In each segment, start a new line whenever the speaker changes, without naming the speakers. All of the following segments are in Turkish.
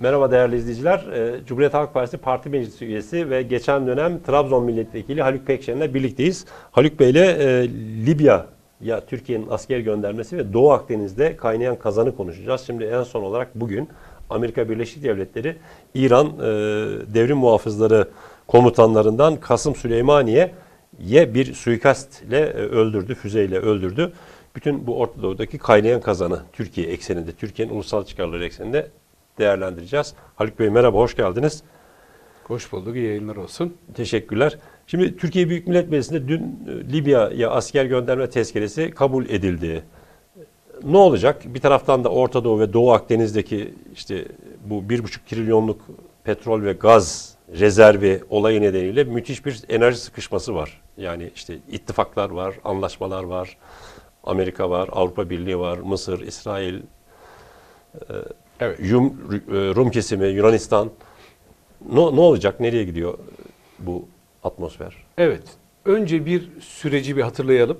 Merhaba değerli izleyiciler. Ee, Cumhuriyet Halk Partisi Parti Meclisi üyesi ve geçen dönem Trabzon Milletvekili Haluk Pekşen'le birlikteyiz. Haluk Bey ile e, Libya ya Türkiye'nin asker göndermesi ve Doğu Akdeniz'de kaynayan kazanı konuşacağız. Şimdi en son olarak bugün Amerika Birleşik Devletleri İran e, devrim muhafızları komutanlarından Kasım Süleymaniye ye bir suikastle e, öldürdü, füzeyle öldürdü. Bütün bu Orta Doğu'daki kaynayan kazanı Türkiye ekseninde, Türkiye'nin ulusal çıkarları ekseninde değerlendireceğiz. Haluk Bey merhaba, hoş geldiniz.
Hoş bulduk, iyi yayınlar olsun.
Teşekkürler. Şimdi Türkiye Büyük Millet Meclisi'nde dün e, Libya'ya asker gönderme tezkeresi kabul edildi. Ne olacak? Bir taraftan da Orta Doğu ve Doğu Akdeniz'deki işte bu bir buçuk trilyonluk petrol ve gaz rezervi olayı nedeniyle müthiş bir enerji sıkışması var. Yani işte ittifaklar var, anlaşmalar var. Amerika var, Avrupa Birliği var, Mısır, İsrail,
Evet.
Yum, Rum kesimi, Yunanistan. Ne, ne olacak? Nereye gidiyor bu atmosfer?
Evet. Önce bir süreci bir hatırlayalım.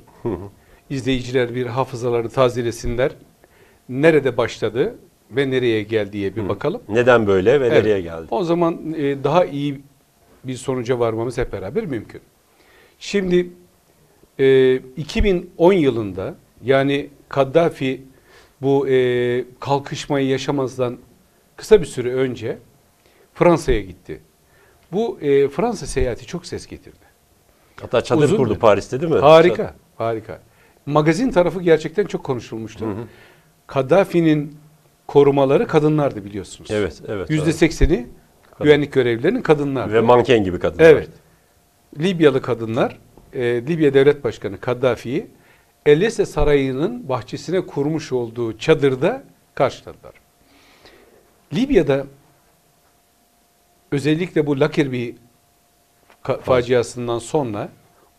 İzleyiciler bir hafızalarını tazelesinler. Nerede başladı ve nereye geldiği bir bakalım.
Neden böyle ve
Evet.
nereye geldi?
O zaman e, daha iyi bir sonuca varmamız hep beraber mümkün. Şimdi e, 2010 yılında yani Kaddafi bu e, kalkışmayı yaşamazdan kısa bir süre önce Fransa'ya gitti. Bu e, Fransa seyahati çok ses getirdi.
Hatta çadır
Uzun
kurdu
dönem.
Paris'te değil mi?
Harika, harika. Magazin tarafı gerçekten çok konuşulmuştu. Kaddafi'nin korumaları kadınlardı biliyorsunuz.
Evet, evet.
Yüzde sekseni güvenlik görevlilerinin kadınlardı.
Ve manken gibi kadınlar.
Evet. Libyalı kadınlar, e, Libya Devlet Başkanı Kaddafi'yi Elese Sarayı'nın bahçesine kurmuş olduğu çadırda karşıladılar. Libya'da özellikle bu Lakirbi faciasından sonra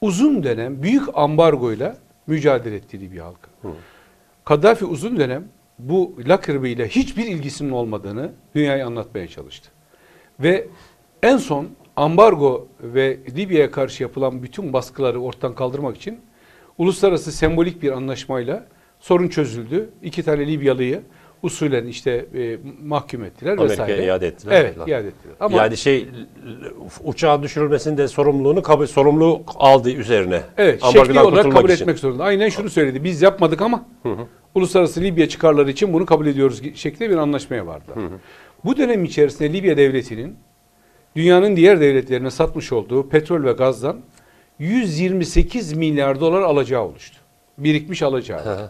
uzun dönem büyük ambargoyla mücadele etti Libya halkı. Kaddafi uzun dönem bu Lakirbi ile hiçbir ilgisinin olmadığını dünyaya anlatmaya çalıştı. Ve en son ambargo ve Libya'ya karşı yapılan bütün baskıları ortadan kaldırmak için uluslararası sembolik bir anlaşmayla sorun çözüldü. İki tane Libyalı'yı usulen işte e, mahkum ettiler
Amerika'ya
vesaire.
iade ettiler
Evet,
falan.
iade ettiler. Ama
yani şey uçağın düşürülmesinde sorumluluğunu kabul sorumluluğu aldı üzerine.
Evet, şekli olarak kabul
için.
etmek zorunda. Aynen şunu söyledi. Biz yapmadık ama uluslararası Libya çıkarları için bunu kabul ediyoruz şeklinde bir anlaşmaya vardılar. Bu dönem içerisinde Libya devletinin dünyanın diğer devletlerine satmış olduğu petrol ve gazdan 128 milyar dolar alacağı oluştu. Birikmiş alacağı.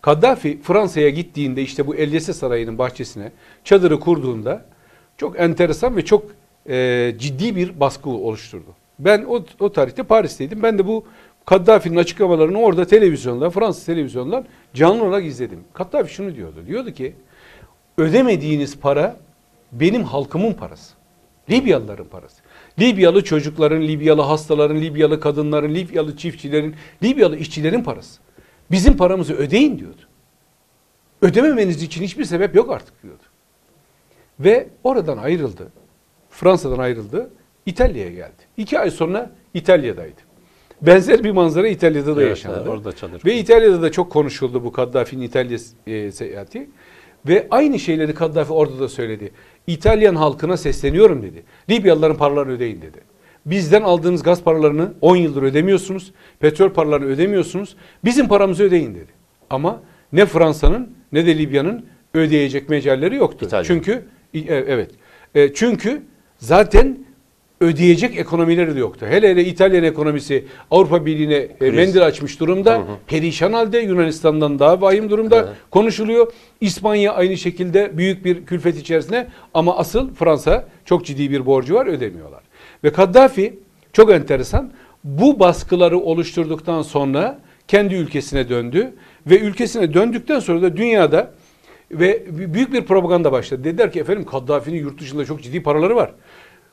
Kaddafi Fransa'ya gittiğinde işte bu Elyese Sarayı'nın bahçesine çadırı kurduğunda çok enteresan ve çok e, ciddi bir baskı oluşturdu. Ben o, o tarihte Paris'teydim. Ben de bu Kaddafi'nin açıklamalarını orada televizyonda, Fransız televizyondan canlı olarak izledim. Kaddafi şunu diyordu. Diyordu ki ödemediğiniz para benim halkımın parası. Libyalıların parası. Libyalı çocukların, Libyalı hastaların, Libyalı kadınların, Libyalı çiftçilerin, Libyalı işçilerin parası. Bizim paramızı ödeyin diyordu. Ödememeniz için hiçbir sebep yok artık diyordu. Ve oradan ayrıldı. Fransa'dan ayrıldı. İtalya'ya geldi. İki ay sonra İtalya'daydı. Benzer bir manzara İtalya'da da
Evet,
yaşandı.
evet, orada çadır.
Ve İtalya'da da çok konuşuldu bu Kaddafi'nin İtalya e, seyahati. Ve aynı şeyleri Kaddafi orada da söyledi. İtalyan halkına sesleniyorum dedi. Libyalıların paralarını ödeyin dedi. Bizden aldığınız gaz paralarını 10 yıldır ödemiyorsunuz. Petrol paralarını ödemiyorsunuz. Bizim paramızı ödeyin dedi. Ama ne Fransa'nın ne de Libya'nın ödeyecek mecalleri yoktu.
İtalya.
Çünkü e, evet. E, çünkü zaten ödeyecek ekonomileri de yoktu. Hele hele İtalyan ekonomisi Avrupa Birliği'ne e, mendil açmış durumda. Perişan halde Yunanistan'dan daha vahim durumda
Hı.
konuşuluyor. İspanya aynı şekilde büyük bir külfet içerisinde ama asıl Fransa çok ciddi bir borcu var ödemiyorlar. Ve Kaddafi çok enteresan bu baskıları oluşturduktan sonra kendi ülkesine döndü ve ülkesine döndükten sonra da dünyada ve büyük bir propaganda başladı. Dediler ki efendim Kaddafi'nin yurt dışında çok ciddi paraları var.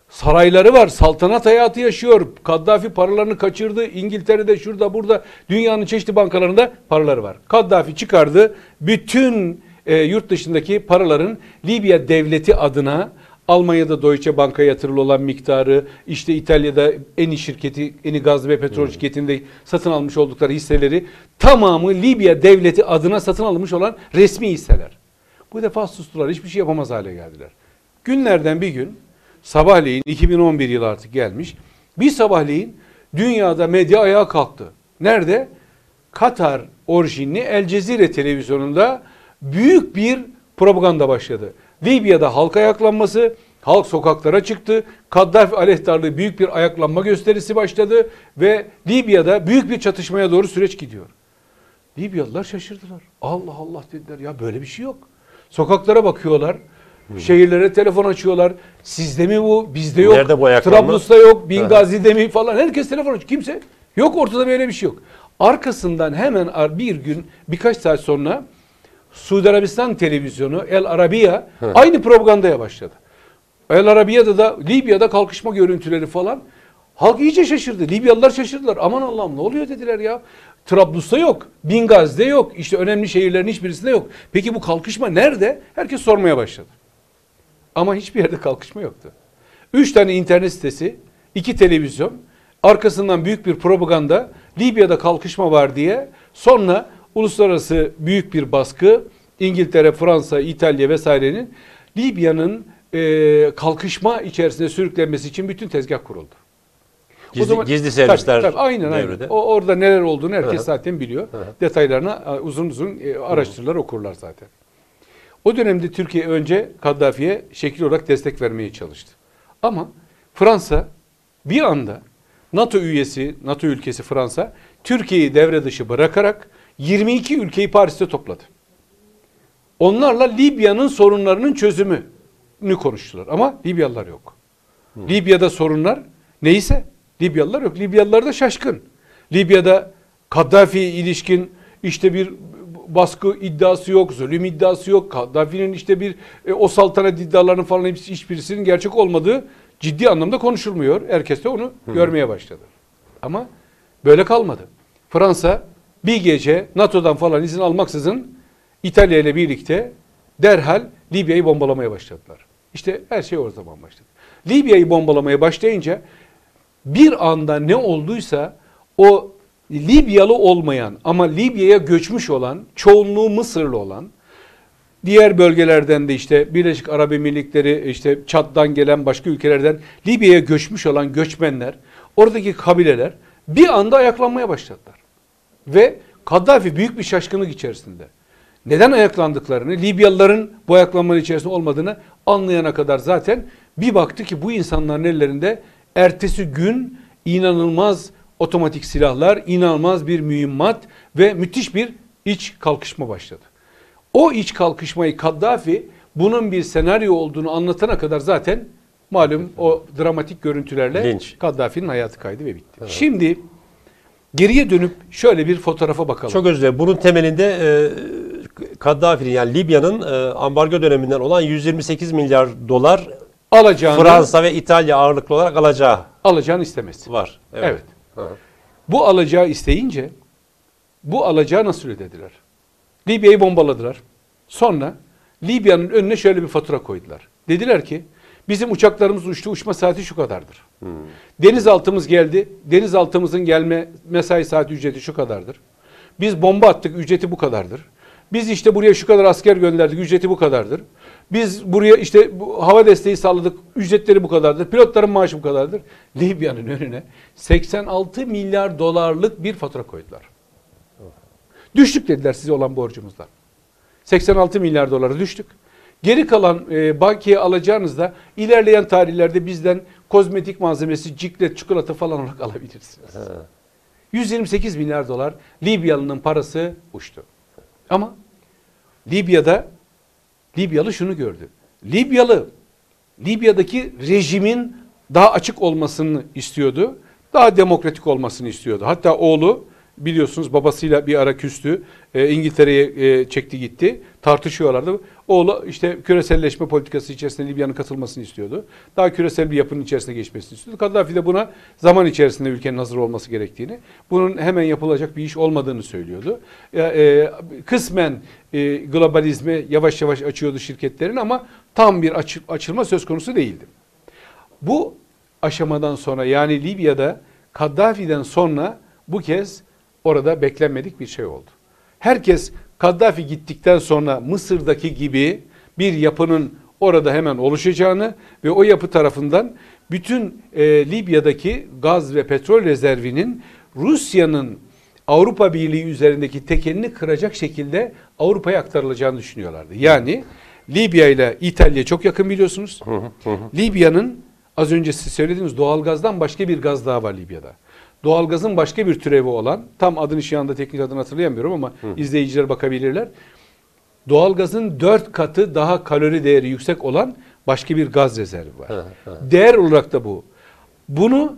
Sarayları var, saltanat hayatı yaşıyor. Kaddafi paralarını kaçırdı. İngiltere'de, şurada, burada, dünyanın çeşitli bankalarında paraları var. Kaddafi çıkardı. Bütün e, yurt dışındaki paraların Libya devleti adına Almanya'da Deutsche Bank'a yatırılı olan miktarı, işte İtalya'da Eni şirketi, Eni gaz ve petrol şirketinde satın almış oldukları hisseleri tamamı Libya devleti adına satın alınmış olan resmi hisseler. Bu defa sustular. Hiçbir şey yapamaz hale geldiler. Günlerden bir gün sabahleyin 2011 yılı artık gelmiş. Bir sabahleyin dünyada medya ayağa kalktı. Nerede? Katar orijinli El Cezire televizyonunda büyük bir propaganda başladı. Libya'da halk ayaklanması, halk sokaklara çıktı. Kaddafi aleyhtarlığı büyük bir ayaklanma gösterisi başladı ve Libya'da büyük bir çatışmaya doğru süreç gidiyor. Libyalılar şaşırdılar. Allah Allah dediler ya böyle bir şey yok. Sokaklara bakıyorlar. Şehirlere telefon açıyorlar. Sizde mi bu? Bizde yok.
Nerede bu ayaklanma?
Trablus'ta yok. Bingazi'de mi falan. Herkes telefon açıyor. Kimse yok ortada böyle bir şey yok. Arkasından hemen bir gün birkaç saat sonra Suudi Arabistan televizyonu El Arabiya aynı propagandaya başladı. El Arabiya'da da Libya'da kalkışma görüntüleri falan. Halk iyice şaşırdı. Libyalılar şaşırdılar. Aman Allah'ım ne oluyor dediler ya. Trablus'ta yok. Bingaz'de yok. İşte önemli şehirlerin hiçbirisinde yok. Peki bu kalkışma nerede? Herkes sormaya başladı. Ama hiçbir yerde kalkışma yoktu. Üç tane internet sitesi, iki televizyon, arkasından büyük bir propaganda, Libya'da kalkışma var diye, sonra uluslararası büyük bir baskı, İngiltere, Fransa, İtalya vesairenin Libya'nın e, kalkışma içerisine sürüklenmesi için bütün tezgah kuruldu. O
Gizli,
zaman-
gizli servisler
Tabii, tabii, aynen aynen. O orada neler olduğunu herkes
Hı hı.
zaten biliyor.
Hı hı.
Detaylarına e, uzun uzun e, araştırırlar, okurlar zaten. O dönemde Türkiye önce Kaddafi'ye şekil olarak destek vermeye çalıştı. Ama Fransa bir anda NATO üyesi, NATO ülkesi Fransa Türkiye'yi devre dışı bırakarak 22 ülkeyi Paris'te topladı. Onlarla Libya'nın sorunlarının çözümünü konuştular. Ama Libyalılar yok. Libya'da sorunlar neyse Libyalılar yok. Libyalılar da şaşkın. Libya'da Kaddafi'ye ilişkin işte bir baskı iddiası yok, zulüm iddiası yok. Kaddafi'nin işte bir e, o saltanat iddialarının falan hepsi hiçbirisinin gerçek olmadığı ciddi anlamda konuşulmuyor. Herkes de onu görmeye başladı. Ama böyle kalmadı. Fransa bir gece NATO'dan falan izin almaksızın İtalya ile birlikte derhal Libya'yı bombalamaya başladılar. İşte her şey o zaman başladı. Libya'yı bombalamaya başlayınca bir anda ne olduysa o Libyalı olmayan ama Libya'ya göçmüş olan, çoğunluğu Mısırlı olan, diğer bölgelerden de işte Birleşik Arap Emirlikleri, işte Çad'dan gelen başka ülkelerden Libya'ya göçmüş olan göçmenler, oradaki kabileler bir anda ayaklanmaya başladılar. Ve Kaddafi büyük bir şaşkınlık içerisinde. Neden ayaklandıklarını, Libyalıların bu ayaklanmanın içerisinde olmadığını anlayana kadar zaten bir baktı ki bu insanların ellerinde ertesi gün inanılmaz otomatik silahlar, inanılmaz bir mühimmat ve müthiş bir iç kalkışma başladı. O iç kalkışmayı Kaddafi bunun bir senaryo olduğunu anlatana kadar zaten malum o dramatik görüntülerle
Linç.
Kaddafi'nin hayatı kaydı ve bitti. Şimdi geriye dönüp şöyle bir fotoğrafa bakalım.
Çok özür dilerim. Bunun temelinde e, Kaddafi'nin yani Libya'nın e, ambargo döneminden olan 128 milyar dolar
alacağını,
Fransa ve İtalya ağırlıklı olarak alacağı
alacağını istemesi.
var.
Evet. Bu alacağı isteyince bu alacağı nasıl ödediler? Libya'yı bombaladılar. Sonra Libya'nın önüne şöyle bir fatura koydular. Dediler ki bizim uçaklarımız uçtu uçma saati şu kadardır. Denizaltımız geldi. Denizaltımızın gelme mesai saati ücreti şu kadardır. Biz bomba attık ücreti bu kadardır. Biz işte buraya şu kadar asker gönderdik ücreti bu kadardır. Biz buraya işte bu hava desteği sağladık ücretleri bu kadardır. Pilotların maaşı bu kadardır. Libya'nın önüne 86 milyar dolarlık bir fatura koydular. Düştük dediler size olan borcumuzdan. 86 milyar dolara düştük. Geri kalan e, bakiye alacağınızda ilerleyen tarihlerde bizden kozmetik malzemesi, ciklet, çikolata falan olarak alabilirsiniz. 128 milyar dolar Libyalı'nın parası uçtu. Ama Libya'da Libyalı şunu gördü. Libyalı Libya'daki rejimin daha açık olmasını istiyordu. Daha demokratik olmasını istiyordu. Hatta oğlu biliyorsunuz babasıyla bir ara küstü. E, İngiltere'ye e, çekti gitti. Tartışıyorlardı. Oğlu işte küreselleşme politikası içerisinde Libya'nın katılmasını istiyordu. Daha küresel bir yapının içerisine geçmesini istiyordu. Kaddafi de buna zaman içerisinde ülkenin hazır olması gerektiğini, bunun hemen yapılacak bir iş olmadığını söylüyordu. E, e, kısmen e, globalizme yavaş yavaş açıyordu şirketlerin ama tam bir açı- açılma söz konusu değildi. Bu aşamadan sonra yani Libya'da Kaddafi'den sonra bu kez orada beklenmedik bir şey oldu. Herkes Kaddafi gittikten sonra Mısır'daki gibi bir yapının orada hemen oluşacağını ve o yapı tarafından bütün e, Libya'daki gaz ve petrol rezervinin Rusya'nın Avrupa Birliği üzerindeki tekelini kıracak şekilde Avrupa'ya aktarılacağını düşünüyorlardı. Yani Libya ile İtalya çok yakın biliyorsunuz. Libya'nın az önce siz söylediğiniz doğalgazdan başka bir gaz daha var Libya'da. Doğalgazın başka bir türevi olan, tam adını şu anda teknik adını hatırlayamıyorum ama izleyiciler bakabilirler. Doğalgazın dört katı daha kalori değeri yüksek olan başka bir gaz rezervi var. Değer olarak da bu. Bunu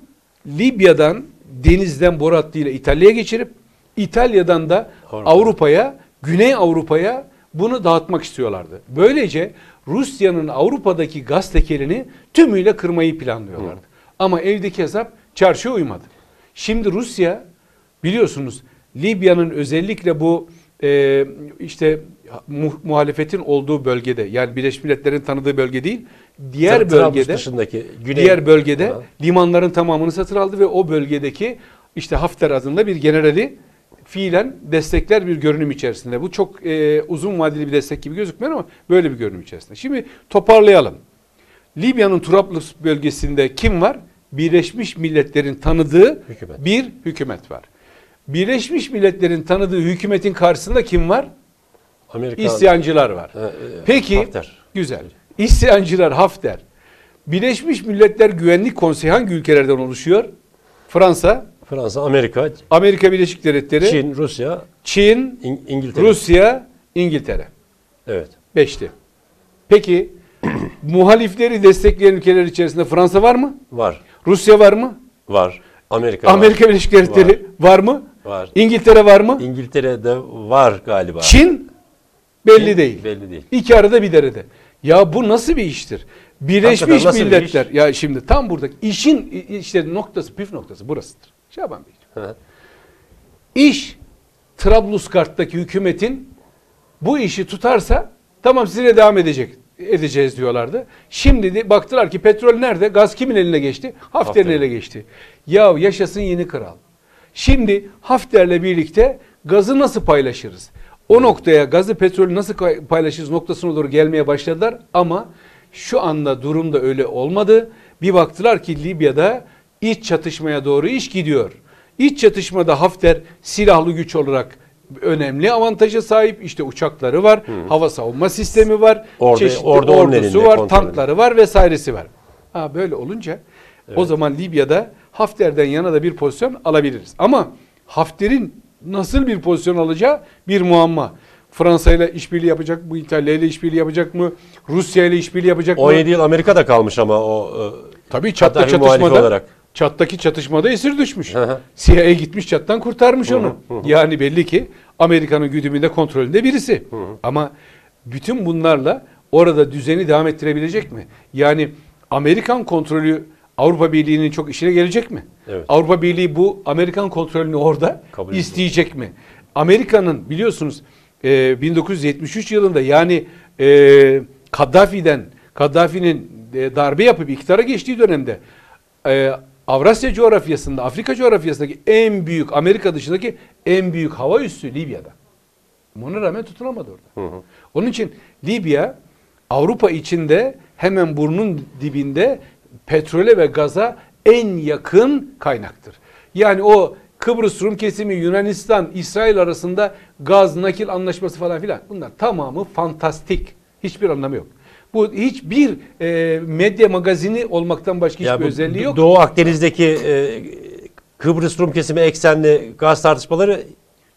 Libya'dan denizden boru hattıyla İtalya'ya geçirip İtalya'dan da
Avrupa.
Avrupa'ya, Güney Avrupa'ya bunu dağıtmak istiyorlardı. Böylece Rusya'nın Avrupa'daki gaz tekelini tümüyle kırmayı planlıyorlardı. Ama evdeki hesap çarşıya uymadı. Şimdi Rusya biliyorsunuz Libya'nın özellikle bu e, işte mu- muhalefetin olduğu bölgede yani Birleşmiş Milletler'in tanıdığı bölge değil diğer
Tra- Trablus
bölgede
dışındaki güney
diğer bölgede
Ha.
limanların tamamını satın aldı ve o bölgedeki işte Hafter adında bir generali fiilen destekler bir görünüm içerisinde. Bu çok e, uzun vadeli bir destek gibi gözükmüyor ama böyle bir görünüm içerisinde. Şimdi toparlayalım. Libya'nın Trablus bölgesinde kim var? Birleşmiş Milletler'in tanıdığı
Hükümet.
bir hükümet var. Birleşmiş Milletler'in tanıdığı hükümetin karşısında kim var?
Amerika
İsyancılar var.
E, e,
Peki
Hafter.
güzel. İsyancılar Hafter. Birleşmiş Milletler Güvenlik Konseyi hangi ülkelerden oluşuyor? Fransa,
Fransa, Amerika,
Amerika Birleşik Devletleri, Çin,
Çin, Rusya,
Çin
İng- İngiltere.
Rusya, İngiltere.
Evet.
Beşti. Peki muhalifleri destekleyen ülkeler içerisinde Fransa var mı?
Var.
Rusya var mı?
Var. Amerika var.
Amerika Birleşik Devletleri var, mı?
Var.
İngiltere var mı?
İngiltere'de var galiba.
Çin belli
Çin
değil.
Belli değil.
İki arada bir derede. Ya bu nasıl bir iştir? Birleşmiş
Hakikaten nasıl bir
Milletler.
iş?
Ya şimdi tam burada işin işte noktası, püf noktası burasıdır. Şaban Bey. İş Trablusgarp'taki hükümetin bu işi tutarsa tamam sizinle devam edecek edeceğiz diyorlardı. Şimdi de baktılar ki petrol nerede? Gaz kimin eline geçti? Hafter'in
Hafter'in.
eline geçti. Ya yaşasın yeni kral. Şimdi Hafter'le birlikte gazı nasıl paylaşırız? O noktaya gazı petrolü nasıl paylaşırız noktasına doğru gelmeye başladılar ama şu anda durumda öyle olmadı. Bir baktılar ki Libya'da iç çatışmaya doğru iş gidiyor. İç çatışmada Hafter silahlı güç olarak önemli avantaja sahip. İşte uçakları var, hava savunma sistemi var,
Orada-
çeşitli
orada
ordusu var,
kontrolü.
tankları var vesairesi var. Ha böyle olunca o zaman Libya'da Hafter'den yana da bir pozisyon alabiliriz. Ama Hafter'in nasıl bir pozisyon alacağı bir muamma. Fransa ile işbirliği yapacak mı? İtalya ile işbirliği yapacak mı? Rusya ile işbirliği yapacak mı?
17 yıl Amerika'da kalmış ama o e,
Tabii çatla çatışmada
olarak.
Çattaki çatışmada esir düşmüş. CIA gitmiş çattan kurtarmış onu. Yani belli ki Amerika'nın güdümünde kontrolünde birisi. Ama bütün bunlarla orada düzeni devam ettirebilecek mi? Yani Amerikan kontrolü Avrupa Birliği'nin çok işine gelecek mi?
Evet.
Avrupa Birliği bu Amerikan kontrolünü orada
Kabul
isteyecek mi? Amerika'nın biliyorsunuz e, 1973 yılında yani e, Kaddafi'den Kaddafi'nin e, darbe yapıp iktidara geçtiği dönemde e, Avrasya coğrafyasında, Afrika coğrafyasındaki en büyük Amerika dışındaki en büyük hava üssü Libya'da. Ona rağmen tutunamadı orada. Onun için Libya Avrupa içinde hemen burnun dibinde petrole ve gaza en yakın kaynaktır. Yani o Kıbrıs Rum kesimi Yunanistan İsrail arasında gaz nakil anlaşması falan filan bunlar tamamı fantastik. Hiçbir anlamı yok. Bu hiçbir e, medya magazini olmaktan başka hiçbir
bu
özelliği yok.
Doğu Akdeniz'deki e, Kıbrıs Rum kesimi eksenli gaz tartışmaları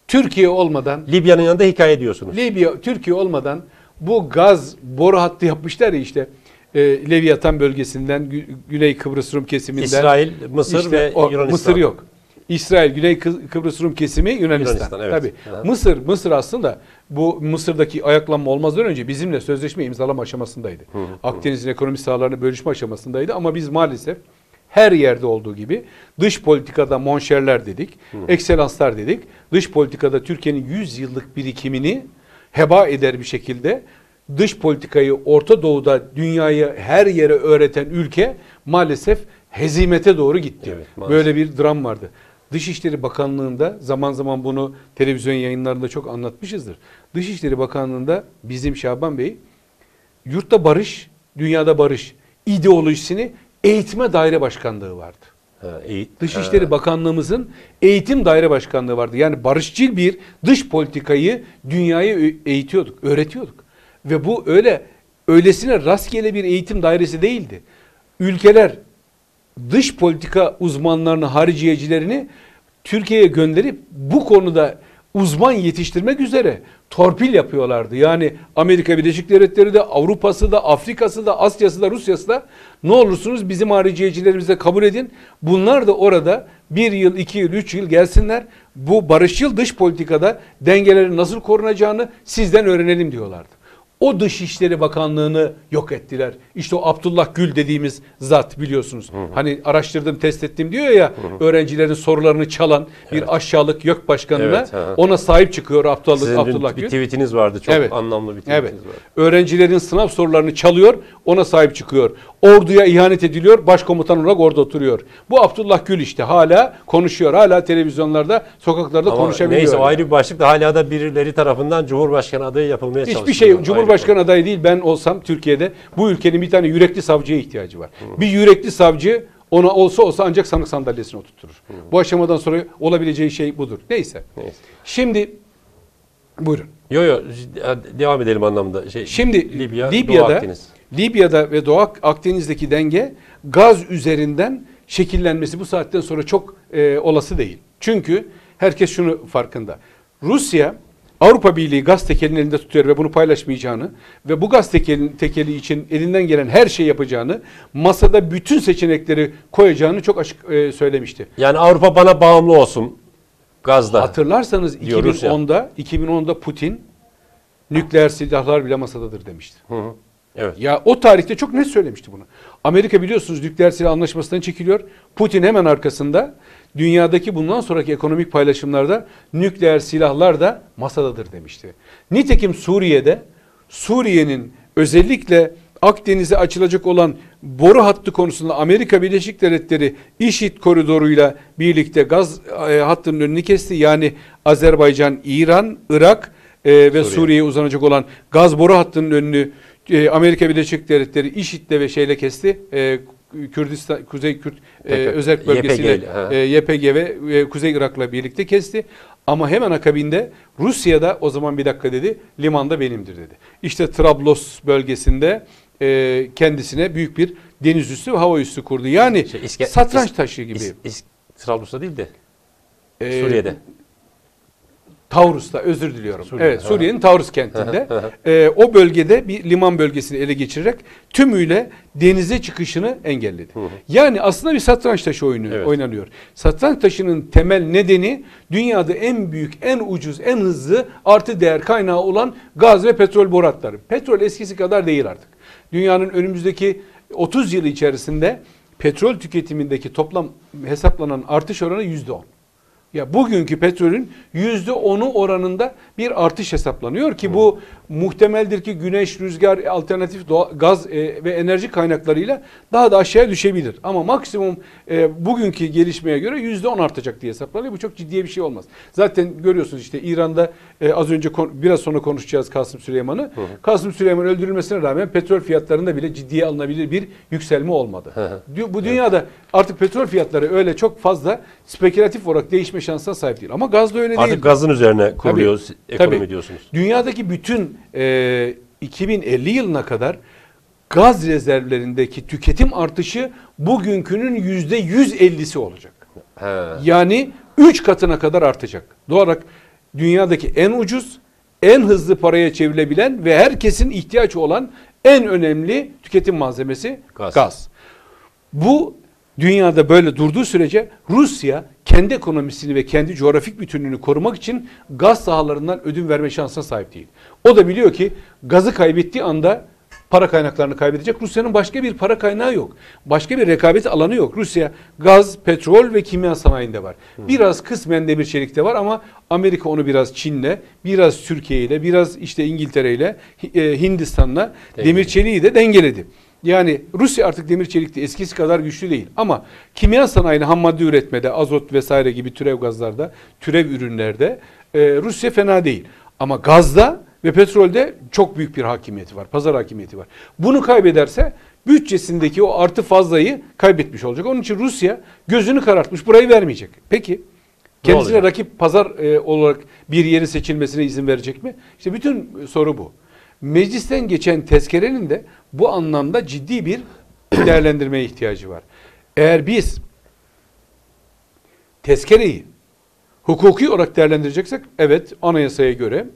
Türkiye olmadan
Libya'nın yanında hikaye diyorsunuz.
Libya, Türkiye olmadan bu gaz boru hattı yapmışlar ya işte e, Leviathan bölgesinden Gü- Güney Kıbrıs Rum kesiminden.
İsrail, Mısır
İşte
ve
o-
Yunanistan.
Mısır yok. İsrail, Güney Kı- Kıbrıs Rum kesimi Yunanistan.
Yunanistan, evet.
Tabii.
Hı hı.
Mısır, Mısır aslında bu Mısır'daki ayaklanma olmazdan önce bizimle sözleşme imzalama aşamasındaydı. Akdeniz'in ekonomi sahalarını bölüşme aşamasındaydı ama biz maalesef her yerde olduğu gibi dış politikada monşerler dedik, ekselanslar dedik. Dış politikada Türkiye'nin 100 yıllık birikimini heba eder bir şekilde dış politikayı Orta Doğu'da dünyayı her yere öğreten ülke maalesef hezimete doğru gitti.
Evet, maalesef.
Böyle bir dram vardı. Dışişleri Bakanlığı'nda zaman zaman bunu televizyon yayınlarında çok anlatmışızdır. Dışişleri Bakanlığı'nda bizim Şaban Bey yurtta barış dünyada barış ideolojisini eğitime daire başkanlığı vardı.
Ha, eğit.
Dışişleri Bakanlığımızın eğitim daire başkanlığı vardı. Yani barışçıl bir dış politikayı dünyaya eğitiyorduk, öğretiyorduk. Ve bu öyle öylesine rastgele bir eğitim dairesi değildi. Ülkeler dış politika uzmanlarını, hariciyecilerini Türkiye'ye gönderip bu konuda uzman yetiştirmek üzere torpil yapıyorlardı. Yani Amerika Birleşik Devletleri de, Avrupa'sı da, Afrika'sı da, Asya'sı da, Rusya'sı da ne olursunuz bizim hariciyecilerimize kabul edin. Bunlar da orada bir yıl, iki yıl, üç yıl gelsinler. Bu barışçıl dış politikada dengelerin nasıl korunacağını sizden öğrenelim diyorlardı. O Dışişleri Bakanlığı'nı yok ettiler. İşte o Abdullah Gül dediğimiz zat biliyorsunuz. Hani araştırdım, test ettim diyor ya öğrencilerin sorularını çalan bir aşağılık YÖK başkanına
Evet, hı hı.
ona sahip çıkıyor Abdullah,
Sizin
Abdullah
dün bir
Gül.
tweetiniz vardı. Çok
Evet.
anlamlı bir tweetiniz
Evet.
vardı.
Öğrencilerin sınav sorularını çalıyor, ona sahip çıkıyor. Orduya ihanet ediliyor, başkomutan olarak orada oturuyor. Bu Abdullah Gül işte hala konuşuyor. Hala televizyonlarda, sokaklarda
Ama
konuşabiliyor.
neyse
yani.
ayrı bir başlık da hala da birileri tarafından Cumhurbaşkanı adayı yapılmaya çalışıyor.
Hiçbir şey
Ayrı
Cumhurbaşkanı adayı değil. Ben olsam Türkiye'de bu ülkenin bir tane yürekli savcıya ihtiyacı var. Bir yürekli savcı ona olsa olsa ancak sanık sandalyesine oturtur. Bu aşamadan sonra olabileceği şey budur. Neyse.
Neyse.
Şimdi buyurun.
Yo yo devam edelim anlamda. Şey,
Şimdi
Libya, Doğu
Libya'da
Akdeniz.
Libya'da ve Doğu Ak- Akdeniz'deki denge gaz üzerinden şekillenmesi bu saatten sonra çok e, olası değil. Çünkü herkes şunu farkında. Rusya Avrupa Birliği gaz tekelini elinde tutuyor ve bunu paylaşmayacağını ve bu gaz tekeli, tekeli için elinden gelen her şeyi yapacağını, masada bütün seçenekleri koyacağını çok açık e, söylemişti.
Yani Avrupa bana bağımlı olsun gazda.
Hatırlarsanız
Diyor Rusya.
2010'da 2010'da Putin nükleer silahlar bile masadadır demişti.
Hı hı. Evet.
Ya o tarihte çok net söylemişti bunu. Amerika biliyorsunuz nükleer silah anlaşmasından çekiliyor. Putin hemen arkasında dünyadaki bundan sonraki ekonomik paylaşımlarda nükleer silahlar da masadadır demişti. Nitekim Suriye'de Suriye'nin özellikle Akdeniz'e açılacak olan boru hattı konusunda Amerika Birleşik Devletleri IŞİD koridoruyla birlikte gaz e, hattının önünü kesti. Yani Azerbaycan, İran, Irak e, ve
Suriye.
Suriye'ye uzanacak olan gaz boru hattının önünü e, Amerika Birleşik Devletleri IŞİD'le ve şeyle kesti. E, Kürdistan, Kuzey Kürt e, özel bölgesiyle
YPG
e, YPG ve e, Kuzey Irak'la birlikte kesti. Ama hemen akabinde Rusya'da o zaman bir dakika dedi limanda benimdir dedi. İşte Trablos bölgesinde e, kendisine büyük bir deniz üssü ve hava üssü kurdu. Yani
Şey, İske-
satranç
İs-
taşı gibi.
İs- İs- Trablus'ta değil de
E,
Suriye'de.
Tavrus'ta özür diliyorum.
Suriye,
evet. Suriye'nin Tavrus kentinde e, o bölgede bir liman bölgesini ele geçirerek tümüyle denize çıkışını engelledi. Yani aslında bir satranç taşı oyunu
Evet.
oynanıyor. Satranç taşının temel nedeni dünyada en büyük, en ucuz, en hızlı artı değer kaynağı olan gaz ve petrol boru hatları. Petrol eskisi kadar değil artık. Dünyanın önümüzdeki 30 yıl içerisinde petrol tüketimindeki toplam hesaplanan artış oranı %10. Ya bugünkü petrolün yüzde onu oranında bir artış hesaplanıyor ki bu muhtemeldir ki güneş, rüzgar, alternatif doğa- gaz e, ve enerji kaynaklarıyla daha da aşağıya düşebilir. Ama maksimum e, bugünkü gelişmeye göre yüzde on artacak diye hesaplanıyor. Bu çok ciddiye bir şey olmaz. Zaten görüyorsunuz işte İran'da e, az önce biraz sonra konuşacağız Kasım Süleyman'ı. Kasım Süleyman öldürülmesine rağmen petrol fiyatlarında bile ciddiye alınabilir bir yükselme olmadı. Dü- Bu dünyada artık petrol fiyatları öyle çok fazla spekülatif olarak değişme şansına sahip değil. Ama gazda öyle
Artık
değil.
gazın üzerine kuruluyor
Tabii,
ekonomi
tabii.
diyorsunuz.
Dünyadaki bütün e, 2050 yılına kadar gaz rezervlerindeki tüketim artışı bugünkünün yüzde 150'si olacak.
He.
Yani 3 katına kadar artacak. Doğal olarak dünyadaki en ucuz, en hızlı paraya çevrilebilen ve herkesin ihtiyacı olan en önemli tüketim malzemesi
Gaz.
gaz. Bu dünyada böyle durduğu sürece Rusya kendi ekonomisini ve kendi coğrafik bütünlüğünü korumak için gaz sahalarından ödün verme şansına sahip değil. O da biliyor ki gazı kaybettiği anda para kaynaklarını kaybedecek. Rusya'nın başka bir para kaynağı yok. Başka bir rekabet alanı yok. Rusya gaz, petrol ve kimya sanayinde var. Biraz kısmen demir çelikte var ama Amerika onu biraz Çin'le, biraz Türkiye ile, biraz işte İngiltere ile, e, Hindistan'la demir çeliği de dengeledi. Yani Rusya artık demir çelikte eskisi kadar güçlü değil. Ama kimya sanayini ham madde üretmede, azot vesaire gibi türev gazlarda, türev ürünlerde e, Rusya fena değil. Ama gazda Ve petrolde çok büyük bir hakimiyeti var. Pazar hakimiyeti var. Bunu kaybederse bütçesindeki o artı fazlayı kaybetmiş olacak. Onun için Rusya gözünü karartmış. Burayı vermeyecek. Peki kendisine rakip pazar e, olarak bir yerin seçilmesine izin verecek mi? İşte bütün soru bu. Meclisten geçen tezkerenin de bu anlamda ciddi bir değerlendirmeye ihtiyacı var. Eğer biz tezkereyi hukuki olarak değerlendireceksek evet anayasaya göre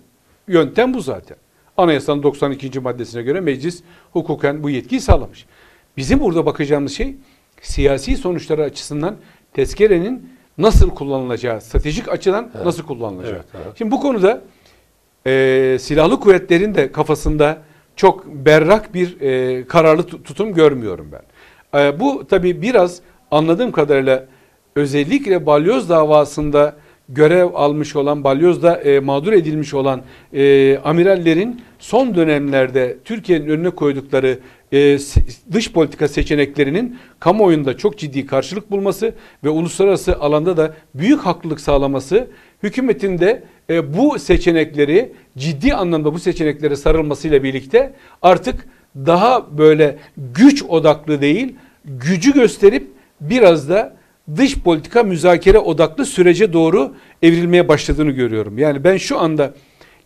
yöntem bu zaten. Anayasanın 92. maddesine göre meclis hukuken bu yetkiyi sağlamış. Bizim burada bakacağımız şey siyasi sonuçları açısından tezkerenin nasıl kullanılacağı, stratejik açıdan nasıl kullanılacağı.
Evet, evet.
Şimdi bu konuda e, silahlı kuvvetlerin de kafasında çok berrak bir e, kararlı tu- tutum görmüyorum ben. E, bu tabii biraz anladığım kadarıyla özellikle balyoz davasında görev almış olan, balyozda e, mağdur edilmiş olan e, amirallerin son dönemlerde Türkiye'nin önüne koydukları e, dış politika seçeneklerinin kamuoyunda çok ciddi karşılık bulması ve uluslararası alanda da büyük haklılık sağlaması hükümetin de e, bu seçenekleri ciddi anlamda bu seçeneklere sarılmasıyla birlikte artık daha böyle güç odaklı değil gücü gösterip biraz da dış politika müzakere odaklı sürece doğru evrilmeye başladığını görüyorum. Yani ben şu anda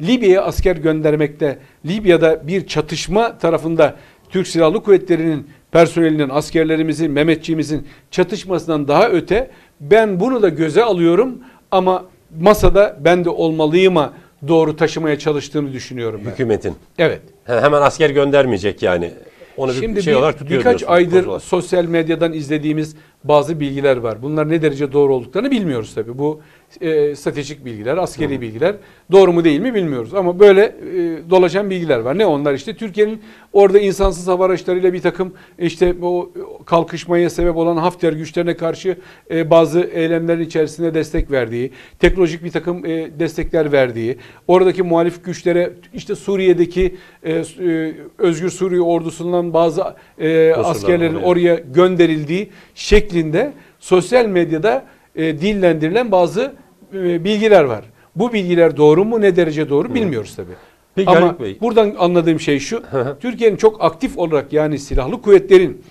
Libya'ya asker göndermekte, Libya'da bir çatışma tarafında Türk Silahlı Kuvvetleri'nin personelinin, askerlerimizin, Mehmetçiğimizin çatışmasından daha öte ben bunu da göze alıyorum ama masada ben de olmalıyıma doğru taşımaya çalıştığını düşünüyorum ben.
Hükümetin.
Evet.
He- Hemen asker göndermeyecek yani. Onu
Şimdi
bir şey
bir-
olarak tutuyor
birkaç aydır
kozular.
sosyal medyadan izlediğimiz bazı bilgiler var. Bunlar ne derece doğru olduklarını bilmiyoruz tabii. Bu e, stratejik bilgiler, askeri bilgiler doğru mu değil mi bilmiyoruz. Ama böyle e, dolaşan bilgiler var. Ne onlar işte Türkiye'nin orada insansız hava araçlarıyla bir takım işte o kalkışmaya sebep olan Hafter güçlerine karşı e, bazı eylemlerin içerisinde destek verdiği, teknolojik bir takım e, destekler verdiği, oradaki muhalif güçlere işte Suriye'deki e, e, Özgür Suriye ordusundan bazı e, askerlerin
oraya.
oraya gönderildiği şeklinde sosyal medyada e, dillendirilen bazı bilgiler var. Bu bilgiler doğru mu ne derece doğru bilmiyoruz tabii.
Peki
Ama
Haluk Bey.
buradan anladığım şey şu.
hı.
Türkiye'nin çok aktif olarak yani silahlı kuvvetlerin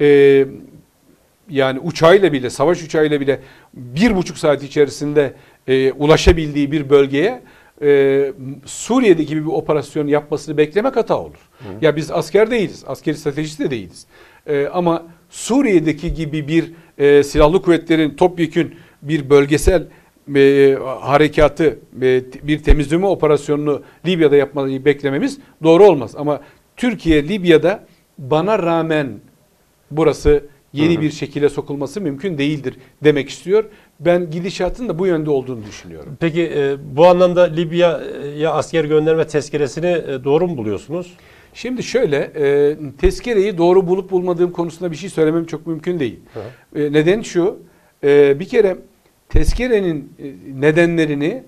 e, yani uçağıyla bile savaş uçağıyla bile bir buçuk saat içerisinde e, ulaşabildiği bir bölgeye e, Suriye'deki gibi bir operasyon yapmasını beklemek hata olur. Ya biz asker değiliz, askeri stratejist de değiliz. E, ama Suriye'deki gibi bir e, silahlı kuvvetlerin topyekün bir bölgesel e, harekatı, e, bir temizleme operasyonunu Libya'da yapmayı beklememiz doğru olmaz. Ama Türkiye Libya'da bana rağmen burası yeni bir şekilde sokulması mümkün değildir demek istiyor. Ben gidişatın da bu yönde olduğunu düşünüyorum.
Peki e, bu anlamda Libya'ya asker gönderme tezkeresini e, doğru mu buluyorsunuz?
Şimdi şöyle, e, tezkereyi doğru bulup bulmadığım konusunda bir şey söylemem çok mümkün değil. E, neden şu, e, bir kere tezkerenin e, nedenlerini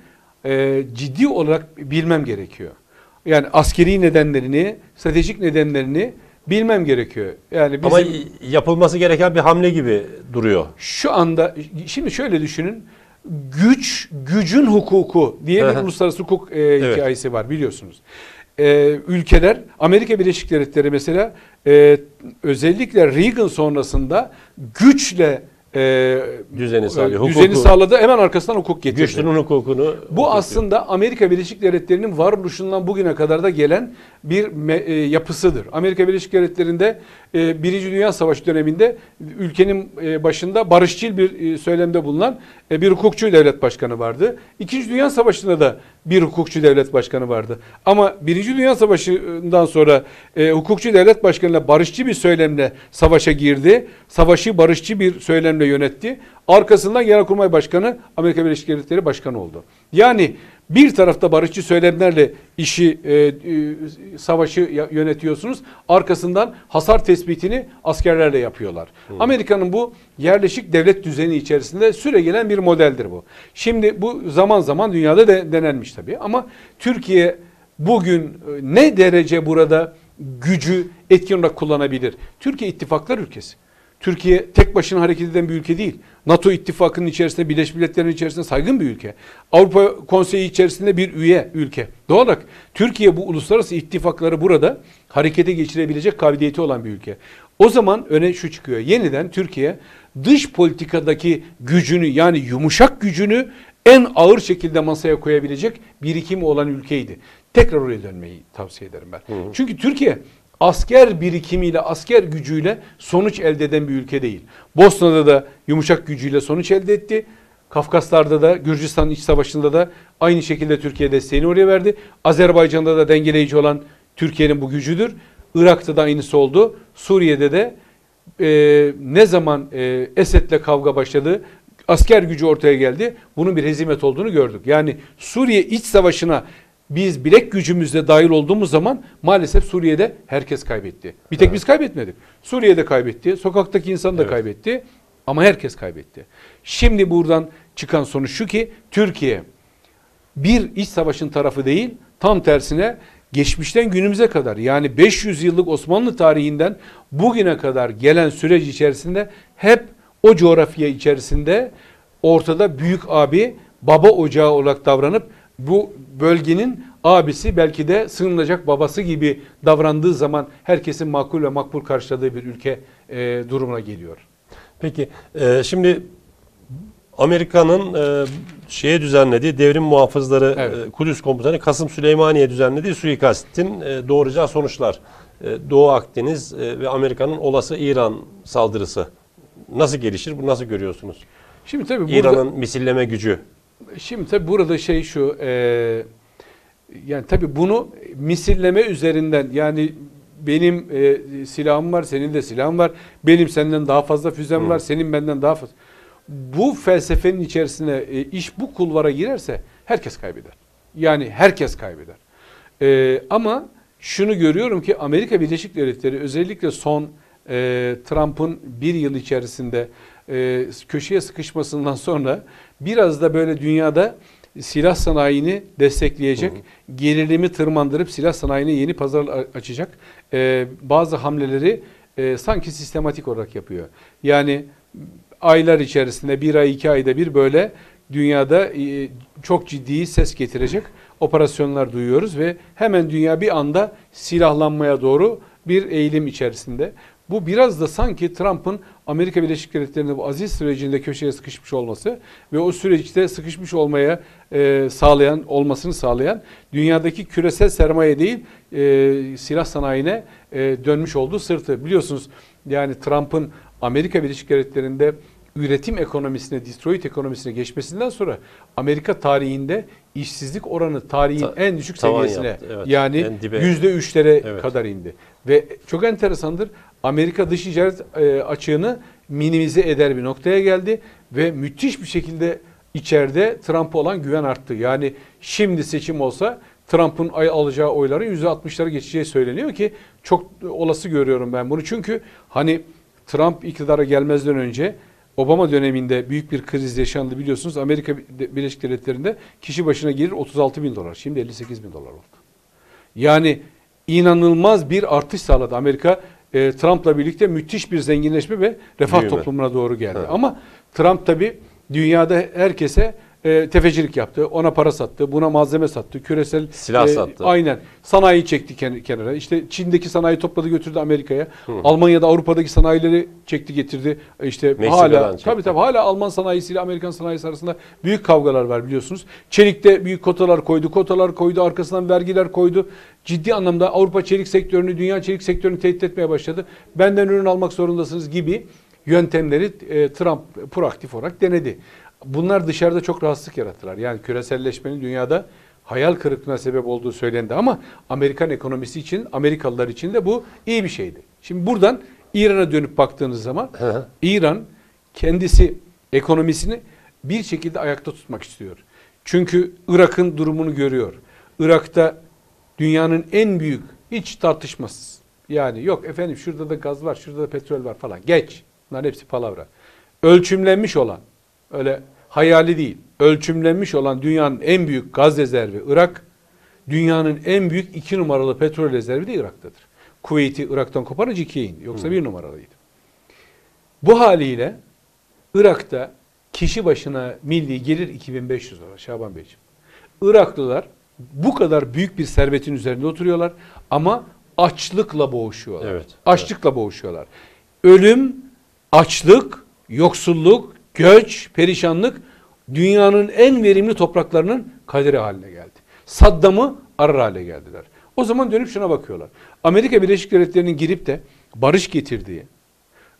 e, ciddi olarak bilmem gerekiyor. Yani askeri nedenlerini, stratejik nedenlerini bilmem gerekiyor. Yani bizim
Ama yapılması gereken bir hamle gibi duruyor.
şu anda, şimdi şöyle düşünün, güç, gücün hukuku diye bir uluslararası hukuk e, hikayesi var biliyorsunuz. E, ülkeler, Amerika Birleşik Devletleri mesela e, özellikle Reagan sonrasında güçle e,
Düzeni
düzeni
hukuku.
sağladı. Hemen arkasından hukuk getirdi.
Güçlünün hukukunu.
Bu aslında Amerika Birleşik Devletleri'nin varoluşundan bugüne kadar da gelen bir me- e, yapısıdır. Amerika Birleşik Devletleri'nde e, Birinci Dünya Savaşı döneminde ülkenin e, başında barışçıl bir e, söylemde bulunan bir hukukçu devlet başkanı vardı. İkinci Dünya Savaşı'nda da bir hukukçu devlet başkanı vardı. Ama Birinci Dünya Savaşı'ndan sonra hukukçu devlet başkanıyla barışçı bir söylemle savaşa girdi. Savaşı barışçı bir söylemle yönetti. Arkasından Genelkurmay Başkanı Amerika Birleşik Devletleri Başkanı oldu. Yani bir tarafta barışçı söylemlerle işi e, e, savaşı yönetiyorsunuz. Arkasından hasar tespitini askerlerle yapıyorlar. Amerika'nın bu yerleşik devlet düzeni içerisinde süre gelen bir modeldir bu. Şimdi bu zaman zaman dünyada de denenmiş tabii ama Türkiye bugün e, ne derece burada gücü etkin olarak kullanabilir? Türkiye ittifaklar ülkesi. Türkiye tek başına hareket eden bir ülke değil. NATO ittifakının içerisinde, Birleşmiş Milletler'in içerisinde saygın bir ülke. Avrupa Konseyi içerisinde bir üye ülke. Doğal olarak Türkiye bu uluslararası ittifakları burada harekete geçirebilecek kabiliyeti olan bir ülke. O zaman öne şu çıkıyor. Yeniden Türkiye dış politikadaki gücünü yani yumuşak gücünü en ağır şekilde masaya koyabilecek birikimi olan ülkeydi. Tekrar oraya dönmeyi tavsiye ederim ben. Çünkü Türkiye asker birikimiyle, asker gücüyle sonuç elde eden bir ülke değil. Bosna'da da yumuşak gücüyle sonuç elde etti. Kafkaslar'da da, Gürcistan iç savaşında da aynı şekilde Türkiye desteğini oraya verdi. Azerbaycan'da da dengeleyici olan Türkiye'nin bu gücüdür. Irak'ta da aynısı oldu. Suriye'de de e, ne zaman e, Esed'le kavga başladı, asker gücü ortaya geldi. Bunun bir hezimet olduğunu gördük. Yani Suriye iç savaşına biz bilek gücümüzle dahil olduğumuz zaman maalesef Suriye'de herkes kaybetti. Bir tek biz kaybetmedik. Suriye'de kaybetti, sokaktaki insan da
Evet.
kaybetti ama herkes kaybetti. Şimdi buradan çıkan sonuç şu ki Türkiye bir iç savaşın tarafı değil, tam tersine geçmişten günümüze kadar yani 500 yıllık Osmanlı tarihinden bugüne kadar gelen süreç içerisinde hep o coğrafya içerisinde ortada büyük abi, baba ocağı olarak davranıp bu bölgenin abisi belki de sığınılacak babası gibi davrandığı zaman herkesin makul ve makbul karşıladığı bir ülke e, durumuna geliyor.
Peki e, şimdi Amerika'nın e, şeye düzenlediği devrim muhafızları
Evet.
e, Kudüs komutanı Kasım Süleymaniye düzenlediği suikastin e, doğuracağı sonuçlar. E, Doğu Akdeniz e, ve Amerika'nın olası İran saldırısı nasıl gelişir? Bu nasıl görüyorsunuz?
Şimdi tabii burada,
İran'ın misilleme gücü.
Şimdi tabii burada şey şu, e, yani tabii bunu misilleme üzerinden yani benim e, silahım var, senin de silahın var, benim senden daha fazla füzem var, senin benden daha fazla. Bu felsefenin içerisine e, iş bu kulvara girerse herkes kaybeder. Yani herkes kaybeder. E, ama şunu görüyorum ki Amerika Birleşik Devletleri özellikle son e, Trump'ın bir yıl içerisinde e, köşeye sıkışmasından sonra biraz da böyle dünyada silah sanayini destekleyecek, gerilimi tırmandırıp silah sanayine yeni pazar açacak e, bazı hamleleri e, sanki sistematik olarak yapıyor. Yani aylar içerisinde bir ay iki ayda bir böyle dünyada e, çok ciddi ses getirecek operasyonlar duyuyoruz ve hemen dünya bir anda silahlanmaya doğru bir eğilim içerisinde. Bu biraz da sanki Trump'ın Amerika Birleşik Devletleri'nde bu aziz sürecinde köşeye sıkışmış olması ve o süreçte sıkışmış olmaya e, sağlayan, olmasını sağlayan dünyadaki küresel sermaye değil e, silah sanayine e, dönmüş olduğu sırtı. Biliyorsunuz yani Trump'ın Amerika Birleşik Devletleri'nde üretim ekonomisine, Detroit ekonomisine geçmesinden sonra Amerika tarihinde işsizlik oranı tarihin
Ta-
en düşük seviyesine
yaptı, evet.
yani yüzde üçlere
Evet.
kadar indi. Ve çok enteresandır Amerika dış ticaret e, açığını minimize eder bir noktaya geldi ve müthiş bir şekilde içeride Trump'a olan güven arttı. Yani şimdi seçim olsa Trump'ın alacağı oyların %60'lara geçeceği söyleniyor ki çok olası görüyorum ben bunu. Çünkü hani Trump iktidara gelmezden önce Obama döneminde büyük bir kriz yaşandı biliyorsunuz. Amerika Birleşik Devletleri'nde kişi başına gelir 36 bin dolar. Şimdi 58 bin dolar oldu. Yani inanılmaz bir artış sağladı. Amerika e, Trump'la birlikte müthiş bir zenginleşme ve refah
Büyüme.
toplumuna doğru geldi.
Evet.
Ama Trump tabi dünyada herkese e, tefecilik yaptı. Ona para sattı, buna malzeme sattı, küresel
Silah sattı.
Aynen. Sanayi çekti ken- kenara. İşte Çin'deki sanayi topladı götürdü Amerika'ya. Almanya'da Avrupa'daki sanayileri çekti getirdi. E, İşte
Meksika'dan
hala
çekti.
tabii tabii hala Alman sanayisiyle Amerikan sanayisi arasında büyük kavgalar var biliyorsunuz. Çelik'te büyük kotalar koydu, kotalar koydu, arkasından vergiler koydu. Ciddi anlamda Avrupa çelik sektörünü, dünya çelik sektörünü tehdit etmeye başladı. Benden ürün almak zorundasınız gibi yöntemleri e, Trump proaktif olarak denedi. Bunlar dışarıda çok rahatsızlık yarattılar. Yani küreselleşmenin dünyada hayal kırıklığına sebep olduğu söylendi ama Amerikan ekonomisi için, Amerikalılar için de bu iyi bir şeydi. Şimdi buradan İran'a dönüp baktığınız zaman
hı.
İran kendisi ekonomisini bir şekilde ayakta tutmak istiyor. Çünkü Irak'ın durumunu görüyor. Irak'ta dünyanın en büyük hiç tartışmasız. Yani yok efendim şurada da gaz var, şurada da petrol var falan. Geç. Bunların hepsi palavra. Ölçümlenmiş olan, öyle hayali değil, ölçümlenmiş olan dünyanın en büyük gaz rezervi Irak, dünyanın en büyük iki numaralı petrol rezervi de Irak'tadır. Kuveyt'i Irak'tan koparınca ikiye indi. Yoksa bir numaralıydı. Bu haliyle Irak'ta kişi başına milli gelir 2500 dolar Şaban Beyciğim. Iraklılar bu kadar büyük bir servetin üzerinde oturuyorlar ama açlıkla boğuşuyorlar.
Evet,
Açlıkla boğuşuyorlar. Ölüm, açlık, yoksulluk, göç, perişanlık dünyanın en verimli topraklarının kaderi haline geldi. Saddam'ı arar hale geldiler. O zaman dönüp şuna bakıyorlar. Amerika Birleşik Devletleri'nin girip de barış getirdiği,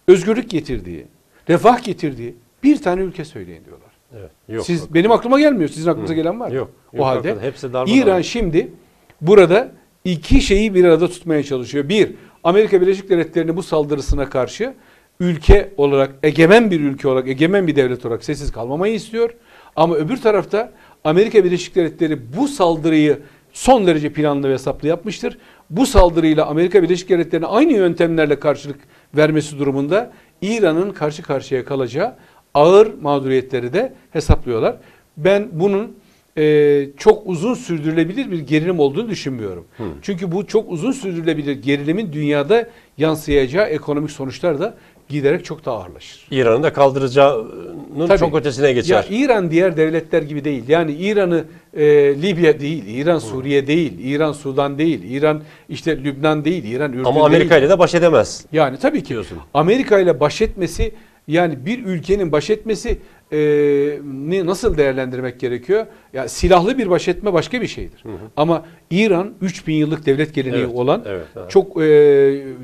özgürlük getirdiği, refah getirdiği bir tane ülke söyleyin diyorlar.
Evet. Yok.
Siz benim aklıma gelmiyor. Sizin aklınıza gelen var mı?
Yok.
O
Yok,
halde
hakikaten. Hepsi.
İran şimdi burada iki şeyi bir arada tutmaya çalışıyor. Bir, Amerika Birleşik Devletleri'nin bu saldırısına karşı ülke olarak, egemen bir ülke olarak, egemen bir devlet olarak sessiz kalmamayı istiyor. Ama öbür tarafta Amerika Birleşik Devletleri bu saldırıyı son derece planlı ve hesaplı yapmıştır. Bu saldırıyla Amerika Birleşik Devletleri'ne aynı yöntemlerle karşılık vermesi durumunda İran'ın karşı karşıya kalacağı ağır mağduriyetleri de hesaplıyorlar. Ben bunun e, çok uzun sürdürülebilir bir gerilim olduğunu düşünmüyorum. Çünkü bu çok uzun sürdürülebilir gerilimin dünyada yansıyacağı ekonomik sonuçlar da giderek çok daha ağırlaşır.
İran'ın da kaldıracağının
Tabii.
çok ötesine geçer.
Ya İran diğer devletler gibi değil. Yani İran'ı e, Libya değil, İran Suriye değil, İran Sudan değil, İran işte Lübnan değil, İran Ürdün
Ama Amerika
değil.
ile de baş edemez.
Yani tabii ki
Diyorsun.
Amerika ile baş etmesi yani bir ülkenin baş etmesi ni nasıl değerlendirmek gerekiyor? Ya silahlı bir baş etme başka bir şeydir. Ama İran 3000 yıllık devlet geleneği
Evet,
olan
evet, evet.
çok e,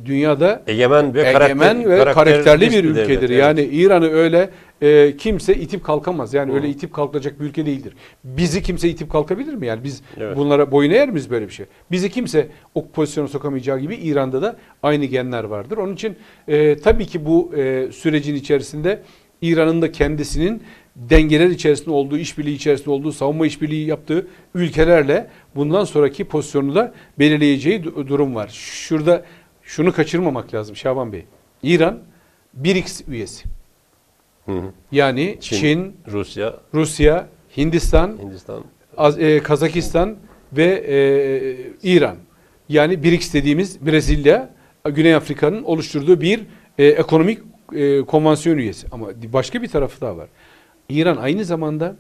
dünyada
Egemen ve
egemen
karakter-
ve karakterli bir
devlet,
ülkedir.
evet.
Yani İran'ı öyle e, kimse itip kalkamaz. Yani öyle itip kalkacak bir ülke değildir. Bizi kimse itip kalkabilir mi? Yani biz
Evet.
bunlara boyun eğer miyiz böyle bir şey? Bizi kimse o pozisyona sokamayacağı gibi İran'da da aynı genler vardır. Onun için e, tabii ki bu e, sürecin içerisinde İran'ın da kendisinin dengeler içerisinde olduğu, işbirliği içerisinde olduğu, savunma işbirliği yaptığı ülkelerle bundan sonraki pozisyonu da belirleyeceği du- durum var. Şurada şunu kaçırmamak lazım Şaban Bey. İran BRICS üyesi.
Hı hı.
Yani
Çin,
Çin,
Rusya,
Rusya, Hindistan,
Hindistan.
Az- e, Kazakistan ve e, İran. Yani BRICS dediğimiz Brezilya, Güney Afrika'nın oluşturduğu bir e, ekonomik e, konvansiyon üyesi. Ama başka bir tarafı daha var. İran aynı zamanda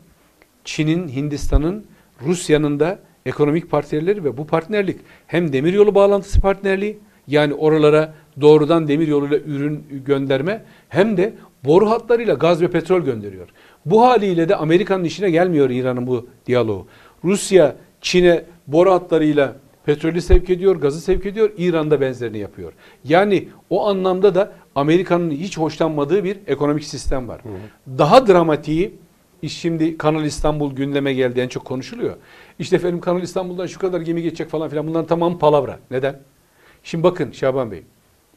Çin'in, Hindistan'ın, Rusya'nın da ekonomik partnerleri ve bu partnerlik hem demiryolu bağlantısı partnerliği yani oralara doğrudan demiryoluyla ürün gönderme hem de boru hatlarıyla gaz ve petrol gönderiyor. Bu haliyle de Amerika'nın işine gelmiyor İran'ın bu diyaloğu. Rusya Çin'e boru hatlarıyla petrolü sevk ediyor, gazı sevk ediyor. İran da benzerini yapıyor. Yani o anlamda da Amerika'nın hiç hoşlanmadığı bir ekonomik sistem var. Daha dramatiği iş şimdi Kanal İstanbul gündeme geldi en çok konuşuluyor. İşte efendim Kanal İstanbul'dan şu kadar gemi geçecek falan filan bunların tamam palavra. Neden? Şimdi bakın Şaban Bey.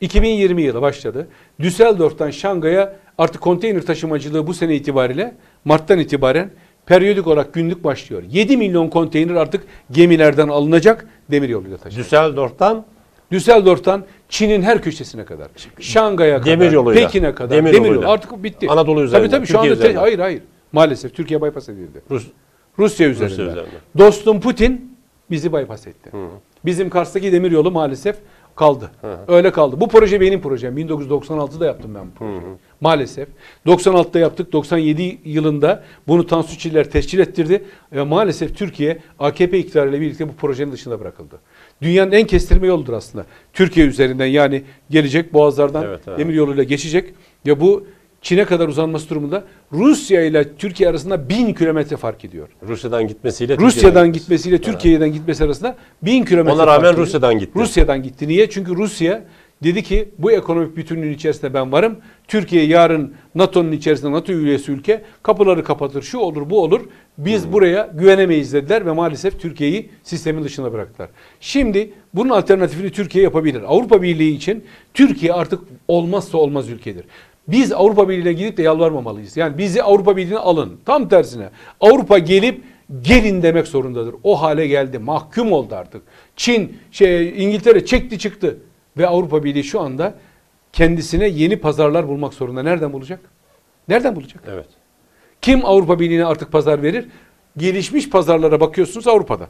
2020 yılı başladı. Düsseldorf'tan Şangay'a artık konteyner taşımacılığı bu sene itibariyle Mart'tan itibaren periyodik olarak günlük başlıyor. 7 milyon konteyner artık gemilerden alınacak demir yoluyla taşınacak.
Düsseldorf'tan
Düsseldorf'tan Çin'in her köşesine kadar. Şangay'a kadar. Pekin'e kadar.
Demir
Demir, yolu artık bitti.
Anadolu üzerinden,
Tabii tabii şu
Türkiye
anda te-
üzerinden.
hayır hayır. Maalesef Türkiye bypass edildi.
Rus,
Rusya üzerinden.
üzerinden.
Dostum Putin bizi bypass etti. Bizim Kars'taki demir yolu maalesef kaldı. Öyle kaldı. Bu proje benim projem. 1996'da yaptım ben bu projeyi. Maalesef. 96'da yaptık. 97 yılında bunu Tansu Çiller tescil ettirdi. Ve maalesef Türkiye AKP iktidarıyla birlikte bu projenin dışında bırakıldı. Dünyanın en kestirme yoludur aslında. Türkiye üzerinden yani gelecek boğazlardan
Evet, evet.
demir yoluyla geçecek. Ya bu Çin'e kadar uzanması durumunda Rusya ile Türkiye arasında bin kilometre fark ediyor.
Rusya'dan gitmesiyle
Rusya'dan
Türkiye'den
gitmesiyle Türkiye'den gitmesi arasında bin kilometre
Ona rağmen
fark.
Rusya'dan gitti.
Rusya'dan gitti. Niye? Çünkü Rusya dedi ki bu ekonomik bütünlüğün içerisinde ben varım. Türkiye yarın NATO'nun içerisinde NATO üyesi ülke kapıları kapatır. Şu olur bu olur. Biz
Hmm.
buraya güvenemeyiz dediler ve maalesef Türkiye'yi sistemin dışına bıraktılar. Şimdi bunun alternatifini Türkiye yapabilir. Avrupa Birliği için Türkiye artık olmazsa olmaz ülkedir. Biz Avrupa Birliği'ne gidip de yalvarmamalıyız. Yani bizi Avrupa Birliği'ne alın. Tam tersine. Avrupa gelip gelin demek zorundadır. O hale geldi. Mahkum oldu artık. Çin, şey İngiltere çekti çıktı ve Avrupa Birliği şu anda kendisine yeni pazarlar bulmak zorunda. Nereden bulacak? Nereden bulacak?
Evet.
Kim Avrupa Birliği'ne artık pazar verir? Gelişmiş pazarlara bakıyorsunuz Avrupa'da.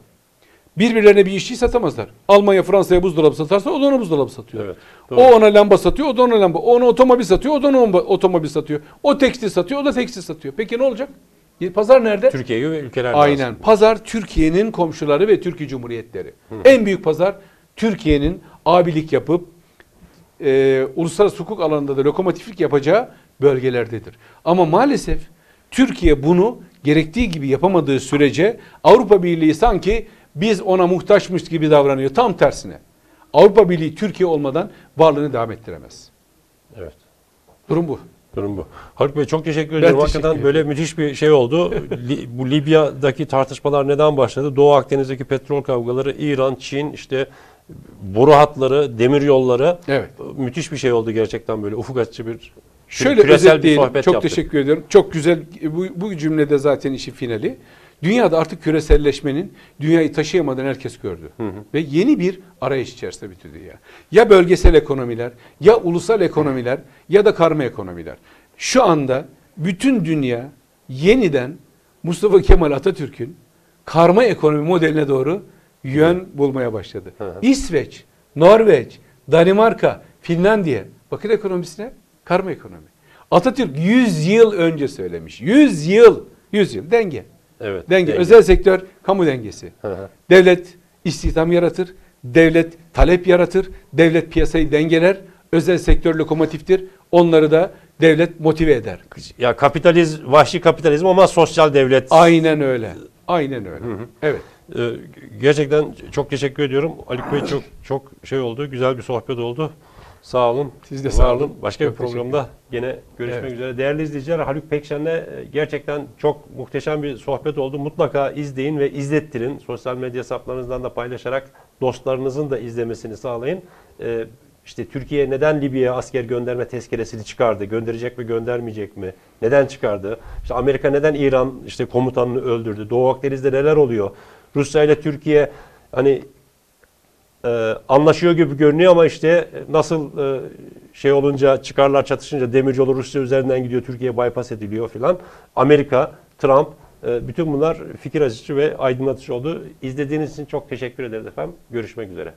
Birbirlerine bir işçi satamazlar. Almanya Fransa'ya buzdolabı satarsa o da ona buzdolabı satıyor.
Evet,
o ona lamba satıyor, o da ona lamba. O ona otomobil satıyor, o da ona otomobil satıyor. O tekstil satıyor, o da tekstil satıyor. Peki ne olacak? Pazar nerede?
Türkiye gibi ülkeler
Aynen.
lazım.
Pazar Türkiye'nin komşuları ve Türkiye Cumhuriyetleri. En büyük pazar Türkiye'nin abilik yapıp e, uluslararası hukuk alanında da lokomotiflik yapacağı bölgelerdedir. Ama maalesef Türkiye bunu gerektiği gibi yapamadığı sürece Avrupa Birliği sanki biz ona muhtaçmış gibi davranıyor. Tam tersine. Avrupa Birliği Türkiye olmadan varlığını devam ettiremez.
Evet.
Durum bu.
Durum bu. Haluk Bey çok teşekkür ediyorum.
teşekkür
Hakikaten
ederim.
böyle müthiş bir şey oldu. Li- bu Libya'daki tartışmalar neden başladı? Doğu Akdeniz'deki petrol kavgaları, İran, Çin, işte boru hatları, demir yolları.
Evet.
Müthiş bir şey oldu gerçekten böyle ufuk açıcı bir
Şöyle
küresel bir sohbet
Çok
yaptık.
teşekkür ediyorum. Çok güzel. Bu, bu cümlede zaten işi finali. Dünyada artık küreselleşmenin dünyayı taşıyamadığını herkes gördü. Ve yeni bir arayış içerisinde bütün dünya. Ya bölgesel ekonomiler, ya ulusal ekonomiler, ya da karma ekonomiler. Şu anda bütün dünya yeniden Mustafa Kemal Atatürk'ün karma ekonomi modeline doğru yön bulmaya başladı.
hı.
İsveç, Norveç, Danimarka, Finlandiya. Bakın ekonomisine karma ekonomi. Atatürk 100 yıl önce söylemiş. 100 yıl. 100 yıl denge.
Evet.
Denge. Özel sektör kamu dengesi.
Hı hı.
Devlet istihdam yaratır. Devlet talep yaratır. Devlet piyasayı dengeler. Özel sektör lokomotiftir. Onları da devlet motive eder.
Ya kapitalizm, vahşi kapitalizm ama sosyal devlet.
Aynen öyle. Aynen öyle. Evet.
Ee, gerçekten çok teşekkür ediyorum. Haluk Bey çok çok şey oldu. Güzel bir sohbet oldu. Sağ olun.
Siz de sağ
olun.
olun.
Başka
Çok
bir programda gene görüşmek
Evet.
üzere. Değerli izleyiciler Haluk Pekşen'le e, gerçekten çok muhteşem bir sohbet oldu. Mutlaka izleyin ve izlettirin. Sosyal medya hesaplarınızdan da paylaşarak dostlarınızın da izlemesini sağlayın. Ee, işte Türkiye neden Libya'ya asker gönderme tezkeresini çıkardı? Gönderecek mi göndermeyecek mi? Neden çıkardı? İşte Amerika neden İran işte komutanını öldürdü? Doğu Akdeniz'de neler oluyor? Rusya ile Türkiye hani e, anlaşıyor gibi görünüyor ama işte nasıl e, şey olunca çıkarlar çatışınca demiryolu Rusya üzerinden gidiyor Türkiye bypass ediliyor filan. Amerika, Trump e, bütün bunlar fikir açıcı ve aydınlatıcı oldu. İzlediğiniz için çok teşekkür ederiz efendim. Görüşmek üzere.